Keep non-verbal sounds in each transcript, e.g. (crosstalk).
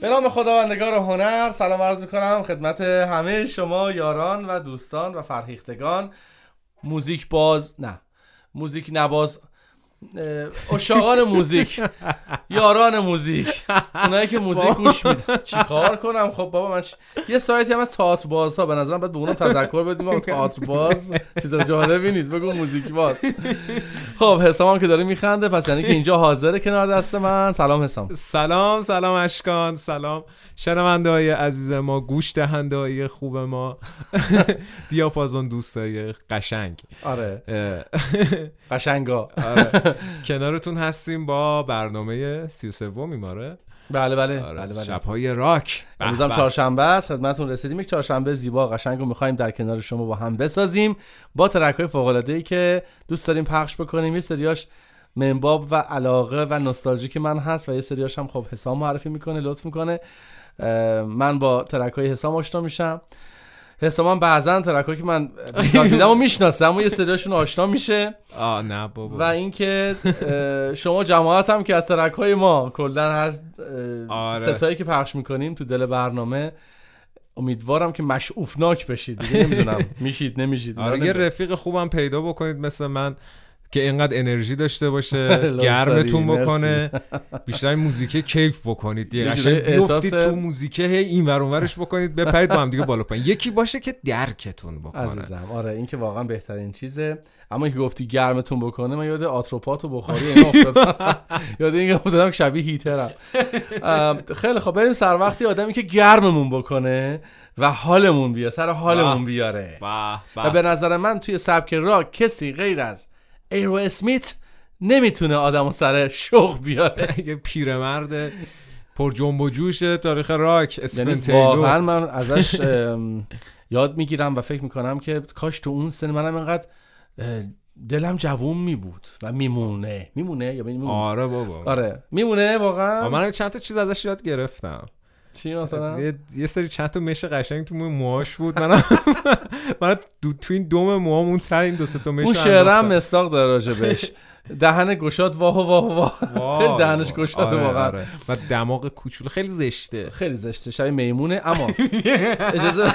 به نام خداوندگار هنر سلام عرض می‌کنم خدمت همه شما یاران و دوستان و فرهیختگان. موزیک باز نه. موزیک نباز اشاقان موزیک یاران موزیک اونایی که موزیک گوش میدن. چیکار کنم؟ خب بابا من یه سایتی هم از تئاتر باز ها به نظرم باید به اونم تذکر بدیم. تئاتر باز چیز جالبی نیست بگو موزیک باز. خب حسام که داره میخنده پس یعنی که اینجا حاضره کنار دست من. سلام حسام. سلام سلام اشکان سلام. شنونده های عزیز ما گوش دهنده های خوب ما. (laughs) دیاپازون دوستای قشنگ. آره. قشنگا. آره. کنارتون هستیم با برنامه 33 میماره بله بله آره. بله, بله. شبهای راک. امروز چهارشنبه است. خدمتتون رسیدیم. یک چهارشنبه زیبا قشنگ رو می‌خوایم در کنار شما با هم بسازیم. با ترک های فوق العاده ای که دوست داریم پخش بکنیم. یه سریاش منباب و علاقه و نوستالژیک من هست و یه سریاش هم خب حسام معرفی می‌کنه لطف می‌کنه. من با ترک های حسام آشنا میشم. حسام بعضا ترک که من (laughs) میدم و می‌شناسه اما یه سریاشون آشنا میشه. آه نه بابا. و اینکه شما جماعت هم که از ترک های ما کلا هر آره. ستایی که پخش می‌کنیم تو دل برنامه امیدوارم که مشعوفناک بشید. دیگه نمی‌دونم. (laughs) میشید نمیشید آره یه رفیق خوبم پیدا بکنید مثل من. که اینقدر انرژی داشته باشه (laughs) گرمتون بکنه. بیشتر موزیک کیف بکنید. دیگه احساس تو موزیک هی این ور بکنید بپرید با هم دیگه بالا پایین. یکی باشه که درکتون بکنه. عزیزم. آره این که واقعا بهترین چیزه. اما اینکه گفتی گرمتون بکنه من یاد آتروپات و بخاری اینا افتادم. (laughs) یاد اینکه افتادم شبیه هیترم. خیلی خب بریم سر وقتی آدمی که گرممون بکنه و حالمون بیاره سر حالمون بیاره. و به نظر من توی سبک راک کسی غیر از ایرو اسمیت نمی‌تونه آدم سر شوق بیاره. (laughs) یه پیرمرد پر جنب و جوش تاریخ راک یعنی واقعا من ازش یاد می‌گیرم و فکر می‌کنم که کاش تو اون سن منم اینقدر دلم جوون می بود و میمونه. میمونه؟ یا میمونه؟ آره بابا. آره. میمونه واقعا؟ من چند تا چیز ازش یاد گرفتم. چی مثلا؟ یه, یه سری چند تا مش قشنگ تو موهاش بود. من (laughs) من دو تو این دوم موهامون تا این دو سه تا مش اون شعرم مستاق داره راجبش دهن گشاد واه واه واه. خیلی دهنش گشاده آره، واقعا. آره. و دماغ کوچولو. خیلی زشته. خیلی زشته. شبیه میمونه. اما (laughs) اجازه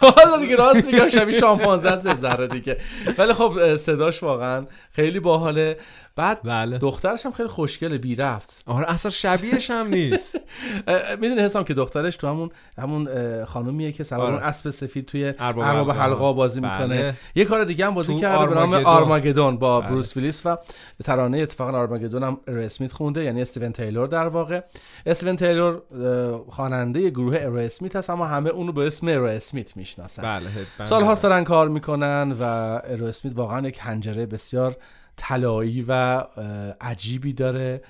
حالا دیگه راست میگم شبیه شامپانزه ذره دیگه. ولی خب صداش واقعا خیلی باحاله. بعد بله. دخترش هم خیلی خوشگله بی رفت آره اصلا شبیهش هم نیست (laughs) می‌دونی حسام که دخترش تو همون همون خانومیه که سوار آره. اسب سفید توی ارباب حلقا بازی می‌کنه بله. یه کار دیگه هم بازی کرده به نام آرماگدون با بله. بروس ویلیس و ترانه اتفاقا آرماگدون هم اسمیت خونده یعنی استیون تیلور در واقع استیون تیلور خواننده گروه ارو اسمیت هست اما همه اونو به اسم ارو اسمیت می‌شناسن بله سال هاست دارن کار می‌کنن و ارو اسمیت واقعا یک هنجره بسیار طلایی و عجیبی داره.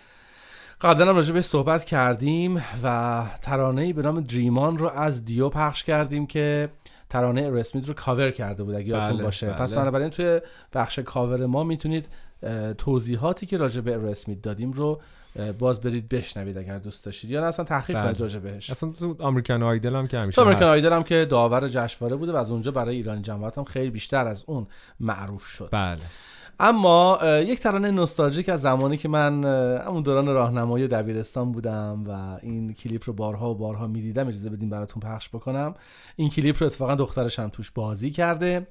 قبلا هم راجع به صحبت کردیم و ترانه به نام دریمان رو از دیو پخش کردیم که ترانه ارسمیت رو کاور کرده بود اگه یادتون بله، باشه. بله. پس بنابراین توی بخش کاور ما می‌تونید توضیحاتی که راجع به ارسمیت دادیم رو باز برید بشنوید اگر دوست داشتید. یا اصلا تحقیق بله. کنید راجع بهش. اصلا تو آمریکن آیدل هم که همیشه آمریکن آیدل هم که داور جشنواره بوده و از اونجا برای ایرانی جماعت هم خیلی بیشتر از اون معروف شد. بله. اما یک ترانه نوستالژیک از زمانی که من همون دوران راهنمایی دبیرستان بودم و این کلیپ رو بارها و بارها می‌دیدم اجازه بدیم براتون پخش بکنم. این کلیپ رو اتفاقا دخترش هم توش بازی کرده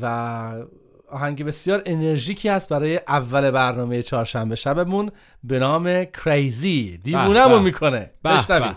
و آهنگ بسیار انرژیکی هست برای اول برنامه چهارشنبه شبمون به نام کریزی دیوونمون می‌کنه. بشنوید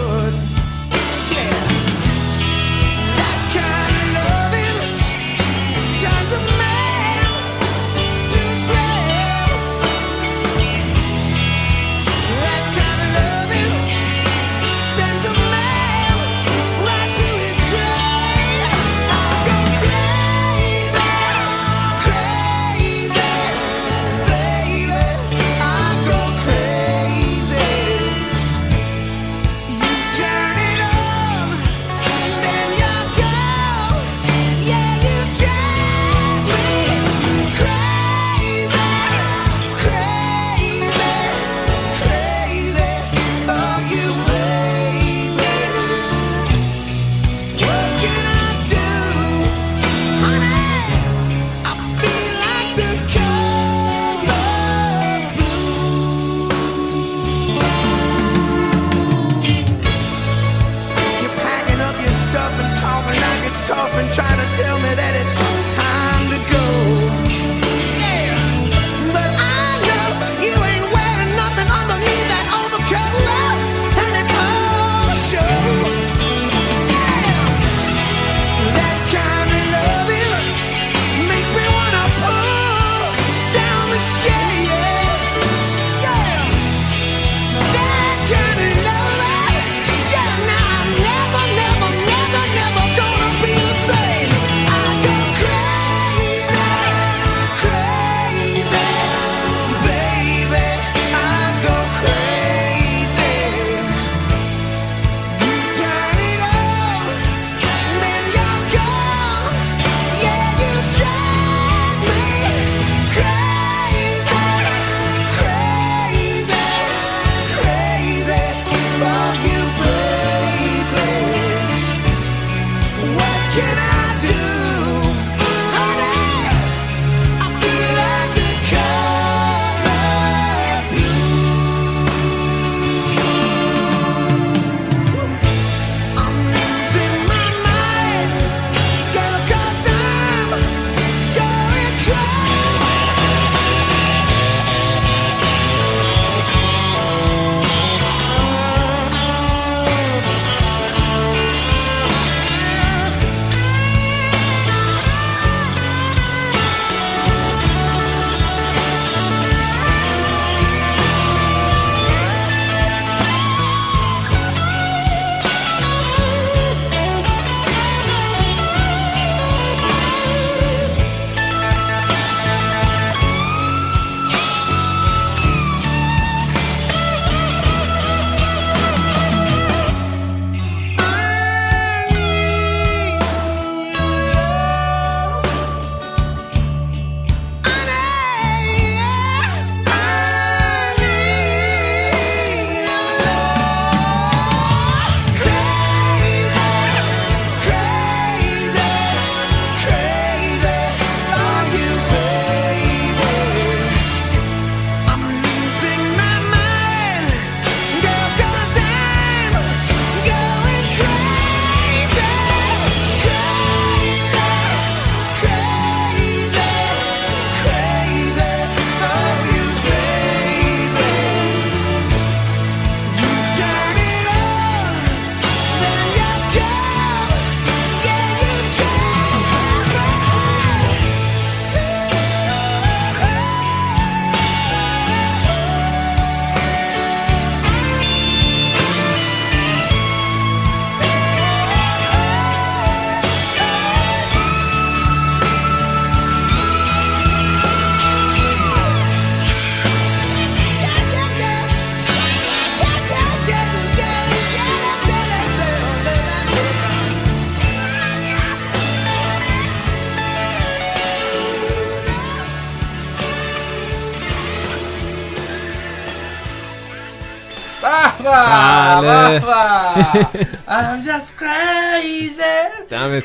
(laughs) I'm just crazy.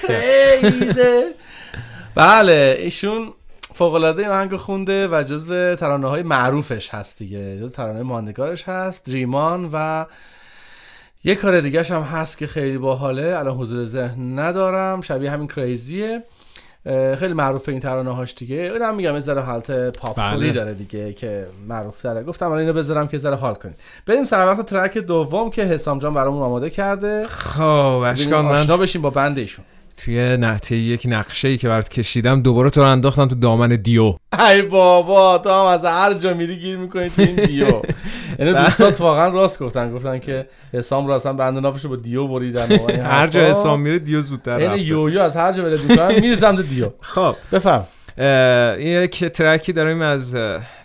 crazy. (laughs) بله ایشون فوق العاده آهنگ خونده و جزو ترانه های معروفش هست دیگه. جزو ترانه ماندگارش هست دریمان و یه کار دیگه هم هست که خیلی باحاله. الان حضور ذهن ندارم. شبیه همین کریزیه خیلی معروفه این ترانه هاش دیگه اونم میگم یه ذره حالت پاپ بله. داره دیگه که معروف تره. گفتم الان اینو بذارم که ذره حال کنیم. بریم سر وقت ترک دوم که حسام جان برامون آماده کرده. خب اشکان من آشنا بشیم با بند ایشون. توی نحته یک نقشه ای که برات کشیدم دوباره تو رو انداختم تو دامن دیو. ای بابا تو هم از هر جا میری گیر می‌کنی تو این دیو. (laughs) یعنی دوستات واقعا راست گفتن گفتن که حسام را اصلا بنده نافشو با دیو بریدن. (laughs) هر جا حسام میره دیو زودتر یعنی یو یو از هر جا بده دوستان می‌رسم دیو. خب. بفهم. یک ترکی داریم از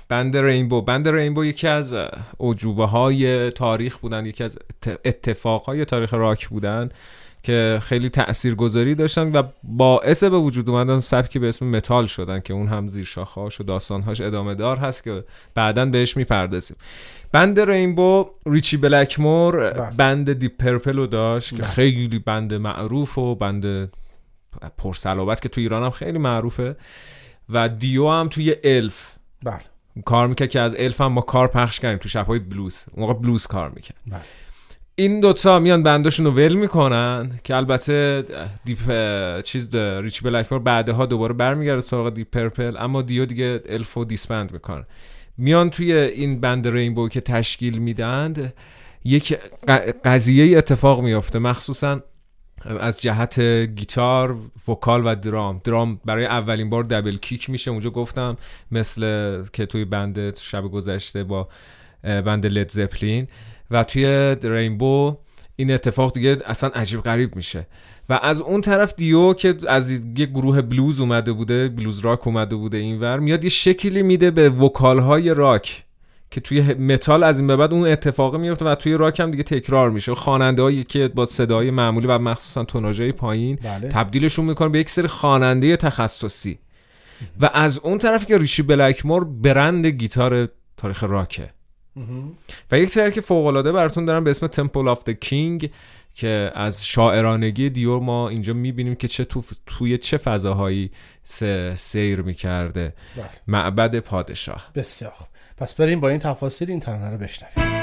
band Rainbow. band Rainbow یکی از اعجوبه های تاریخ بودن یکی از اتفاق های تاریخ راک بودن. که خیلی تاثیرگذاری داشتن و باعث به وجود اومدن سبکی به اسم متال شدن که اون هم زیر شاخهاش و داستانهاش ادامه دار هست که بعدا بهش می‌پردازیم. band Rainbow ریچی بلکمور بله. band Deep Purple رو داشت که بله. خیلی band معروف و band پرصلابت که تو ایران هم خیلی معروفه. و دیو هم توی الف. بله. کار می‌کرد که از الف هم ما کار پخش کردیم تو شبهای بلوز. موقع بلوز کار می‌کرد. بله. این دوتا میان band اشون رو ول می‌کنن که البته دیپ چیز ریچی بلکمور بعدها دوباره برمیگرده سراغ Deep Purple اما دیو دیگه Elf و disband می‌کنه. میان توی این band Rainbow که تشکیل میدند یک قضیه اتفاق میافته. مخصوصا از جهت گیتار vocal و درام. درام برای اولین بار double kick میشه. اونجا گفتم مثل که توی band شب گذشته با band Led Zeppelin. و توی Rainbow این اتفاق دیگه اصلا عجیب غریب میشه. و از اون طرف دیو که از یه گروه بلوز اومده بوده بلوز راک اومده بوده اینور میاد یه شکلی میده به vocal های راک که توی متال از این به بعد اون اتفاق میفته و توی راک هم دیگه تکرار میشه. خواننده هایی که با صدای معمولی و مخصوصا توناژهای پایین بله. تبدیلشون می‌کنه به یک سری خواننده تخصصی. و از اون طرف که ریچی بلکمور برند گیتار تاریخ راکه. و یک track فوق العاده براتون دارم به اسم Temple of the King که از شاعرانگی دیو رو ما اینجا می‌بینیم که چه تو توی چه فضاهایی سیر می‌کرده. بله. معبد پادشاه. بسیار پس بریم با این تفاصیل این ترانه رو بشنویم.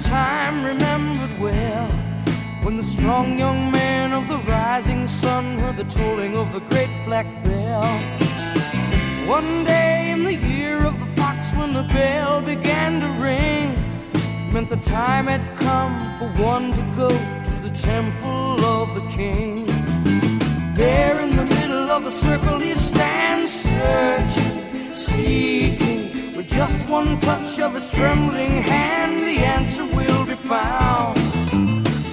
time remembered well when the strong young man of the rising sun heard the tolling of the great black bell. One day in the year of the fox, when the bell began to ring, meant the time had come for one to go to the temple of the king. There in the middle of the circle he stands, searching, seeking just one touch of his trembling hand, the answer will be found.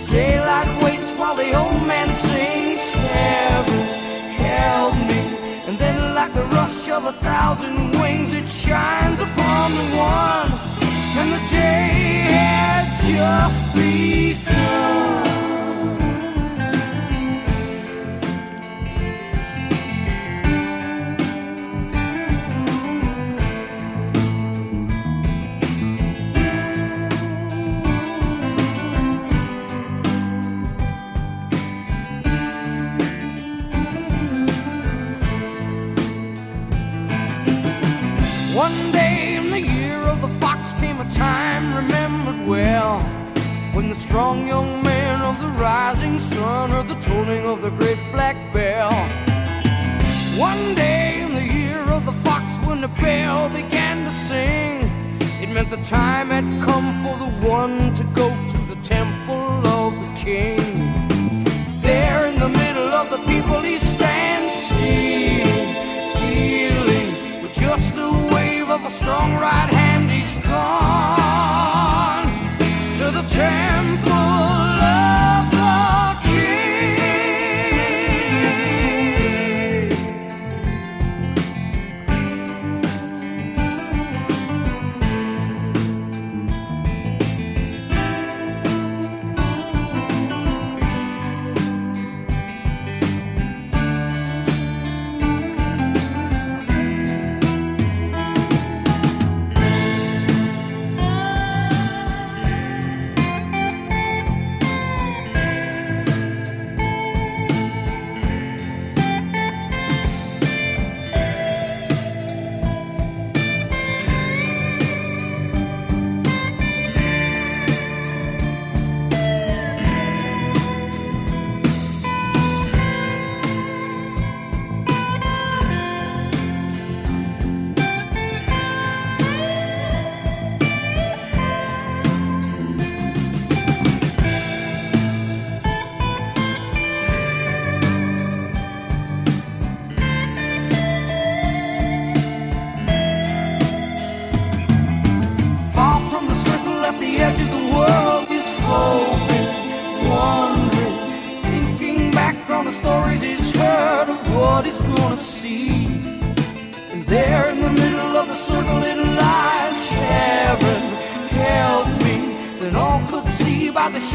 Daylight waits while the old man sings, Heaven, help me. And then, like the rush of a thousand wings, it shines upon the one, and the day has just begun. strong young man of the rising sun heard the tolling of the great black bell. One day in the year of the fox, when the bell began to sing, it meant the time had come for the one to go to the temple of the king. There in the middle of the people he stands, seeing, feeling, with just a wave of a strong right hand.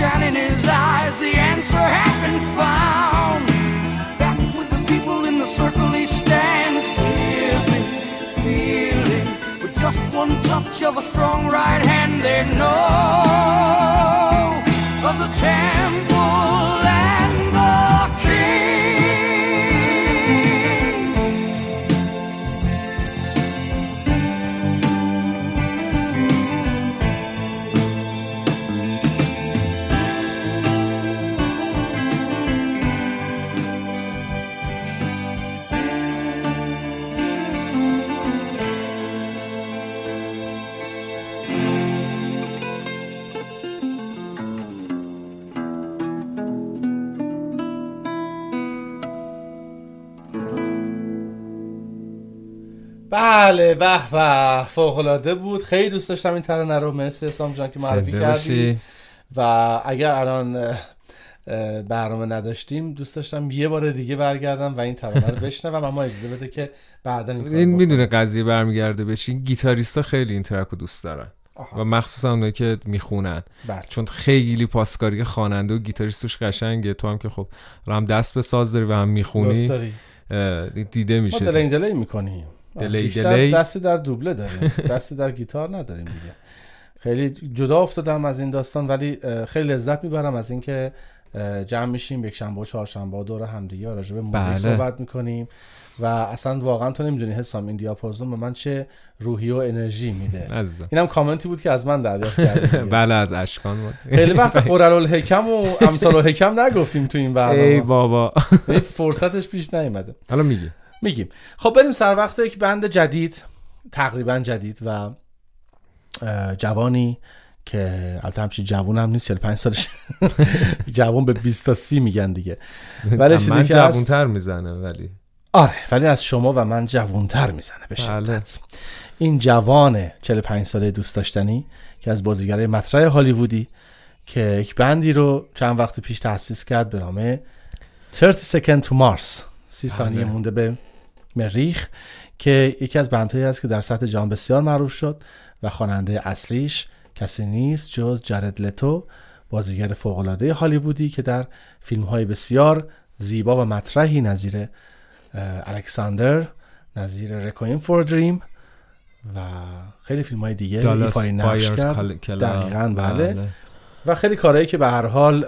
See by the shine in his eyes the answer had been found. Back with the people in the circle he stands, giving, feeling. With just one touch of a strong right hand, they know of the temple بله به به فوق العاده بود. خیلی دوست داشتم این ترانه رو. مرسی اسام جان که معرفی کردی. و اگر الان برنامه نداشتیم دوست داشتم یه بار دیگه برگردم و این ترانه رو بشنوم. اما اجازه بده که بعدا این. می‌دونه قضیه برمیگرده چی. گیتاریستا خیلی این ترک رو دوست دارن. آها. و مخصوصا اونایی که می‌خونن. بله. چون خیلی پاسکاری خواننده و گیتاریست توش قشنگه. تو هم که خب هم دست به ساز داری و هم می‌خونی. دیده ما میشه دلی دلی می‌کنیم. دلی دلی. دستی در دوبله داریم. دستی در گیتار نداریم دیگه. خیلی جدا افتادم از این داستان ولی خیلی لذت می‌برم از اینکه جمع میشیم یک شنبه و چهارشنبه دور همدیگه و راجع به موزیک بله. صحبت می‌کنیم و اصلا واقعا تو نمی‌دونی حسام این دیاپازون به من چه روحی و انرژی میده. اینم کامنتی بود که از من دریافت کردی دیگه. (laughs) بله از اشکان بود. خیلی وقت (laughs) قرر الحکم و امثال الحکم نگفتیم تو این ای برنامه بابا. یعنی فرصتش پیش نیومده. حالا میگی. میگیم. خب بریم سر وقت یک بند جدید تقریبا جدید و جوانی که البته همچین جوون هم نیست 45 سالش. (laughs) جوان به 20 تا 30 میگن دیگه. ولی چیزی که جوونتر می‌زنه ولی. آره ولی از شما و من جوانتر می‌زنه به بله. شدت. این جوان 45 ساله دوست داشتنی که از بازیگرای مطرح هالیوودی که یک بندی رو چند وقت پیش تأسیس کرد به نام 30 Second to Mars. 30 ثانیه بله. مونده به مریخ که یکی از بندهایی است که در سطح جهان بسیار معروف شد و خواننده اصلیش کسی نیست جز جرد لتو بازیگر فوق‌العاده هالیوودی که در فیلم‌های بسیار زیبا و مطرحی نظیر الکساندر نظیر رکوین فور دریم و خیلی فیلم های دیگه ایفای نقش کرد کل-. دقیقاً، بله. و خیلی کارهایی که به هر حال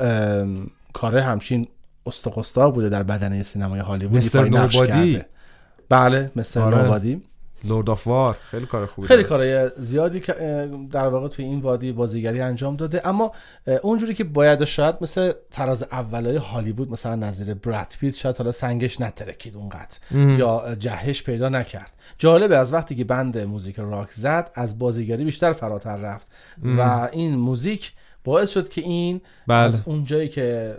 کاره همچین استقستار بوده در بدنه سینمای هالیوود مستر ایفای نقش. کرده. بله مستر آره. نوبادی لورد آف وار خیلی کار خوبی خیلی. کارهای زیادی که در واقع توی این وادی بازیگری انجام داده. اما اونجوری که باید و شاید مثل تراز اولای هالیوود مثلا نظیر براد پیت شاید حالا سنگش نترکید اونقدر ام. یا جهش پیدا نکرد. جالبه از وقتی که بند موزیک راک زد از بازیگری بیشتر فراتر رفت. و این موزیک باعث شد که این بله. از اون جایی که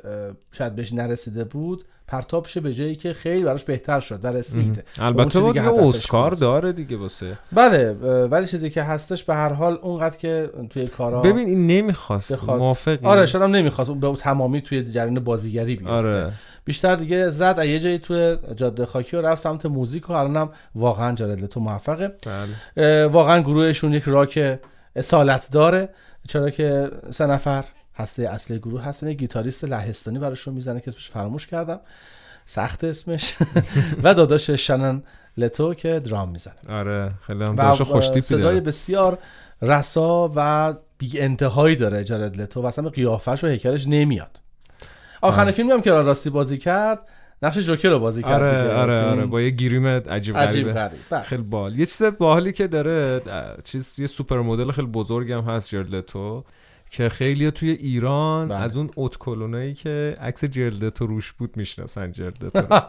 شاید بهش نرسیده بود پرتاب شه به جایی که خیلی براش بهتر شد در رسید اون البته یه هدفش اسکار. داره دیگه واسه. بله ولی چیزی که هستش به هر حال اونقدر که توی کارا ببین این نمی‌خواست. بخواد- موافقی. آره شاید هم نمی‌خواست. اون به تمامی توی جریان بازیگری بیفته. آره. بیشتر دیگه زد یه جایی توی جاده خاکی و رفت سمت موزیک و الانم واقعا جارد لتو موفقه. بله. واقعا گروهشون یک راک اصالت داره چرا که سه نفر هسته اصلی گروه هستن. گیتاریست لهستانی براشون می‌زنه که اسمش فراموش کردم. سخت اسمش. (laughs) و داداش شنن لتو که درام می‌زنه. آره خیلی هم خوشتیپی صدای بسیار رسا و بی انتهایی داره جارد لتو و اصلا قیافش و هیکلش نمیاد. آخرین آره. فیلمی هم که راستی بازی کرد نقش جوکر رو بازی کرد آره دیگه. آره آره با یه گیریم عجیب عجیب غریبه غریب. بله. خیلی بال یه چیز باحالی که داره چیز یه سوپر مدل خیلی بزرگم هست جرلتو که خیلی توی ایران بله. از اون اوت کلونایی که عکس جرلتو روش بود می‌شناسن جرلتو (laughs)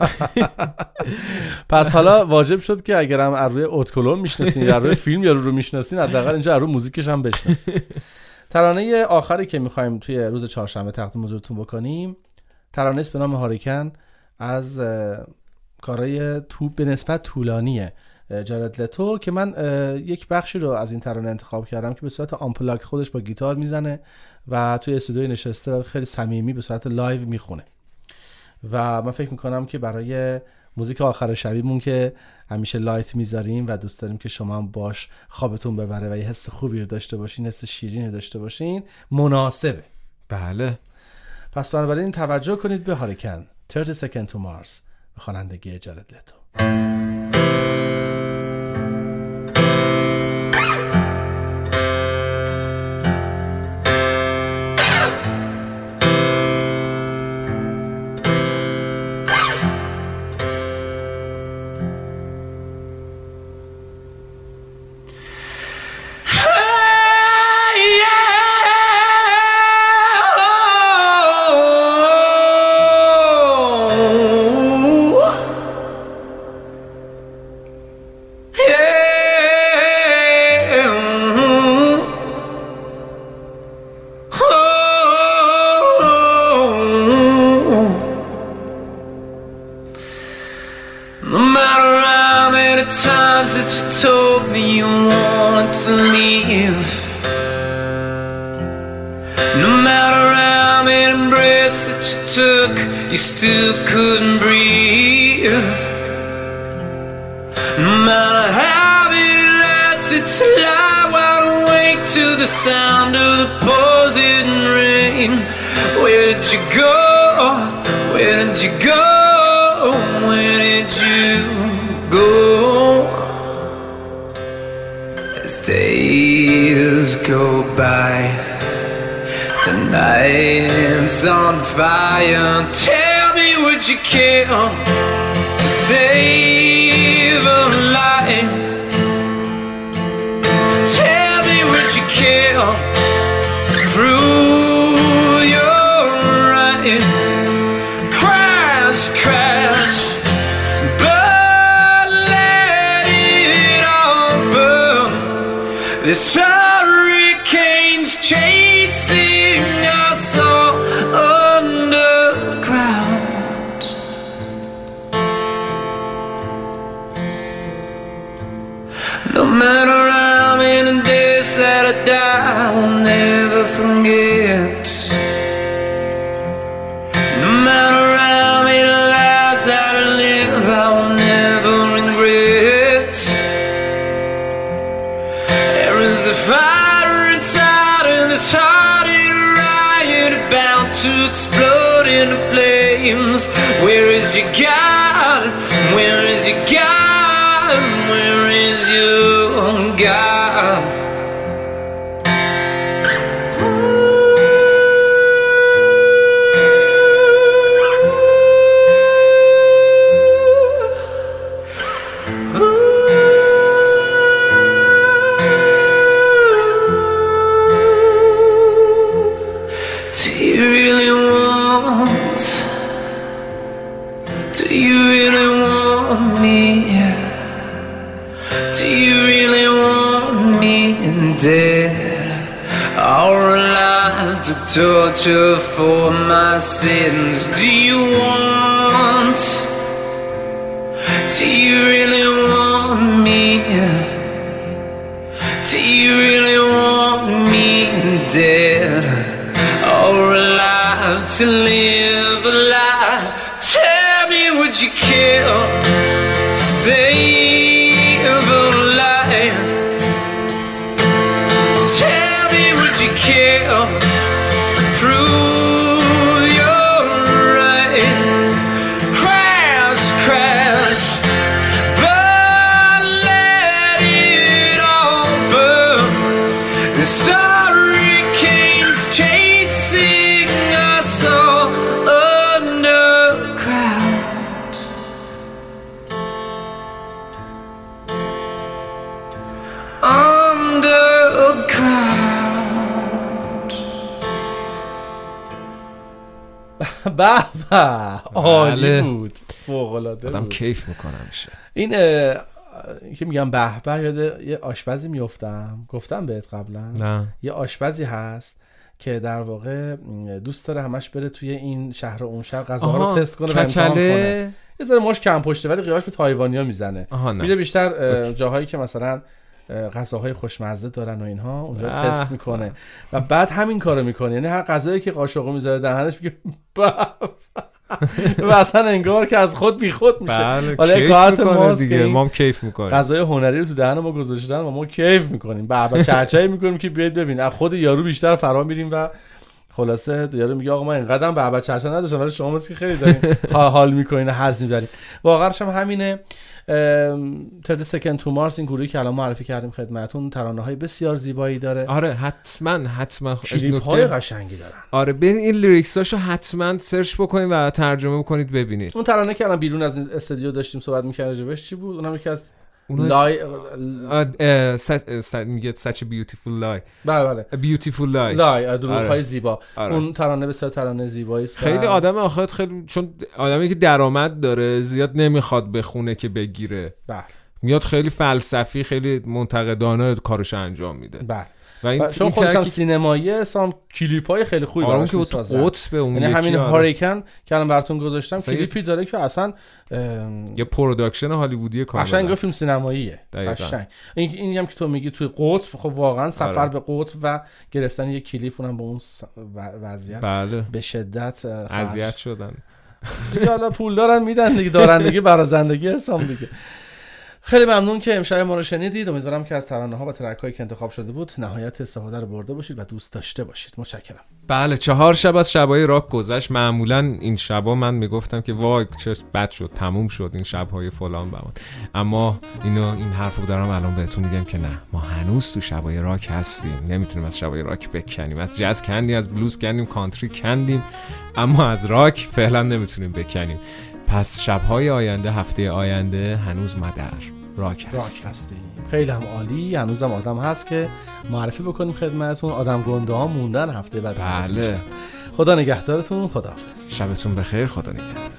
پس حالا واجب شد که اگرم از روی اوتکلون می‌شناسین یا روی فیلم یا رو رو می‌شناسین حداقل اینجا از روی موزیکش هم بشناسین. (laughs) ترانه آخری که می‌خوایم توی روز چهارشنبه تقدیم حضورتون بکنیم ترانه است به نام Hurricane از اه، کارای تو به نسبت طولانیه. جارد لتو که من یک بخشی رو از این ترانه انتخاب کردم که به صورت unplugged خودش با گیتار می‌زنه و توی استودیوی نشسته خیلی صمیمی به صورت live می‌خونه. و من فکر می‌کنم که برای موزیک آخر شبیمون که همیشه light می‌ذاریم و دوست داریم که شما هم باش خوابتون ببره و یه حس خوبی رو داشته باشین حس شیرینی داشته باشین مناسبه. بله. پس بنابراین توجه کنید به هاریکن. 30 Second to Mars. به خوانندگی جارد لتو. till I wide awake to the sound of the pouring rain. Where did you go? Where did you go? Where did you go? As days go by, the night's on fire. Tell me, would you care to say? Yeah. عالی بله. بود. فوق العاده آدم کیف می‌کنم میشه این که میگم به به یاد یه آشپزی میفتم گفتم بهت قبلا. نه. یه آشپزی هست که در واقع دوست داره همش بره توی این شهر و اون شهر غذاها رو تست کنه کچله؟ یه ذره ماش کم پشته ولی قیافش به تایوانیا می‌زنه. میره بیشتر جاهایی که مثلا غذاهای خوشمزه دارن و اینها اونجا تست می‌کنه. و بعد همین کارو می‌کنه. یعنی هر غذایی که قاشقو می‌ذاره دهنش میگه (laughs) و اصلا انگار که از خود بی خود میشه. بله کیف می‌کنه دیگه. ما کیف می‌کنیم. غذای هنری رو تو دهن ما گذاشتن و ما کیف می‌کنیم. بابا چرچای می‌کنیم که بیاید ببین از خود یارو بیشتر فرا میریم و خلاصه یارو میگه آقا من اینقدر بابا چرچا نداشتم ولی شما که خیلی دارین (laughs) حال می‌کنین حظ میدارین واقعا هم همینه. ترد سکند تو مارس این گروهی که الان معرفی کردیم خدمتون ترانه های بسیار زیبایی داره. آره حتما حتما. کلیپ های قشنگی دارن. آره ببین این لیریکساشو حتما سرچ بکنید و ترجمه بکنید ببینید. اون ترانه که الان بیرون از استودیو داشتیم صحبت می‌کردیم چی بود؟ اونم یکی از لای میگه such a beautiful lie. بله بله. Beautiful lie. لای دروغ های. زیبا. آره. اون ترانه بسیار ترانه زیبایی است خیلی آدم آخر خیلی چون آدمی که درآمد داره زیاد نمی‌خواد بخونه که بگیره. بله. میاد خیلی فلسفی خیلی منتقدانه کارش انجام میده. بله. و این چون خودش هم سینمایی سام کلیپ های خیلی خوبی آره که قطب اون یعنی همین آره. Hurricane که الان براتون گذاشتم کلیپی داره که اصلا یه production هالیوودی کاملا. قشنگ فیلم سینماییه. قشنگ. این این هم که تو میگی توی قطب خب واقعا سفر آره. به قطب و گرفتن یه کلیپ اونم به اون وضعیت بله. به شدت اذیت شدن. دیگه حالا پول دارن میدن دیگه دارندگی برازندگی حسام دیگه (laughs) خیلی ممنون که امشب ما رو شنیدید. امیدوارم که از ترانه ها و ترک هایی که انتخاب شده بود نهایت استفاده رو برده باشید و دوست داشته باشید. متشکرم. بله چهار شب از شبای راک گذشت. معمولا این شبا من می‌گفتم که وای چه بد شد تموم شد این شبهای فلان بمان اما اینو این حرفو دارم الان بهتون میگم که نه ما هنوز تو شبای راک هستیم. نمی‌تونیم از شبای راک بکنیم. از جاز کندیم از بلوز کندیم کانتری کندیم. اما از راک فعلا نمی‌تونیم بکنیم. پس شبهای آینده هفته آینده هنوز مدر. راک, راک هستیم. خیلی هم عالی. هنوزم آدم هست که معرفی بکنیم خدمتون آدم گنده ها موندن هفته بعد بله. خدا نگهدارتون. خداحافظ. شبتون بخیر. خدا نگهدار.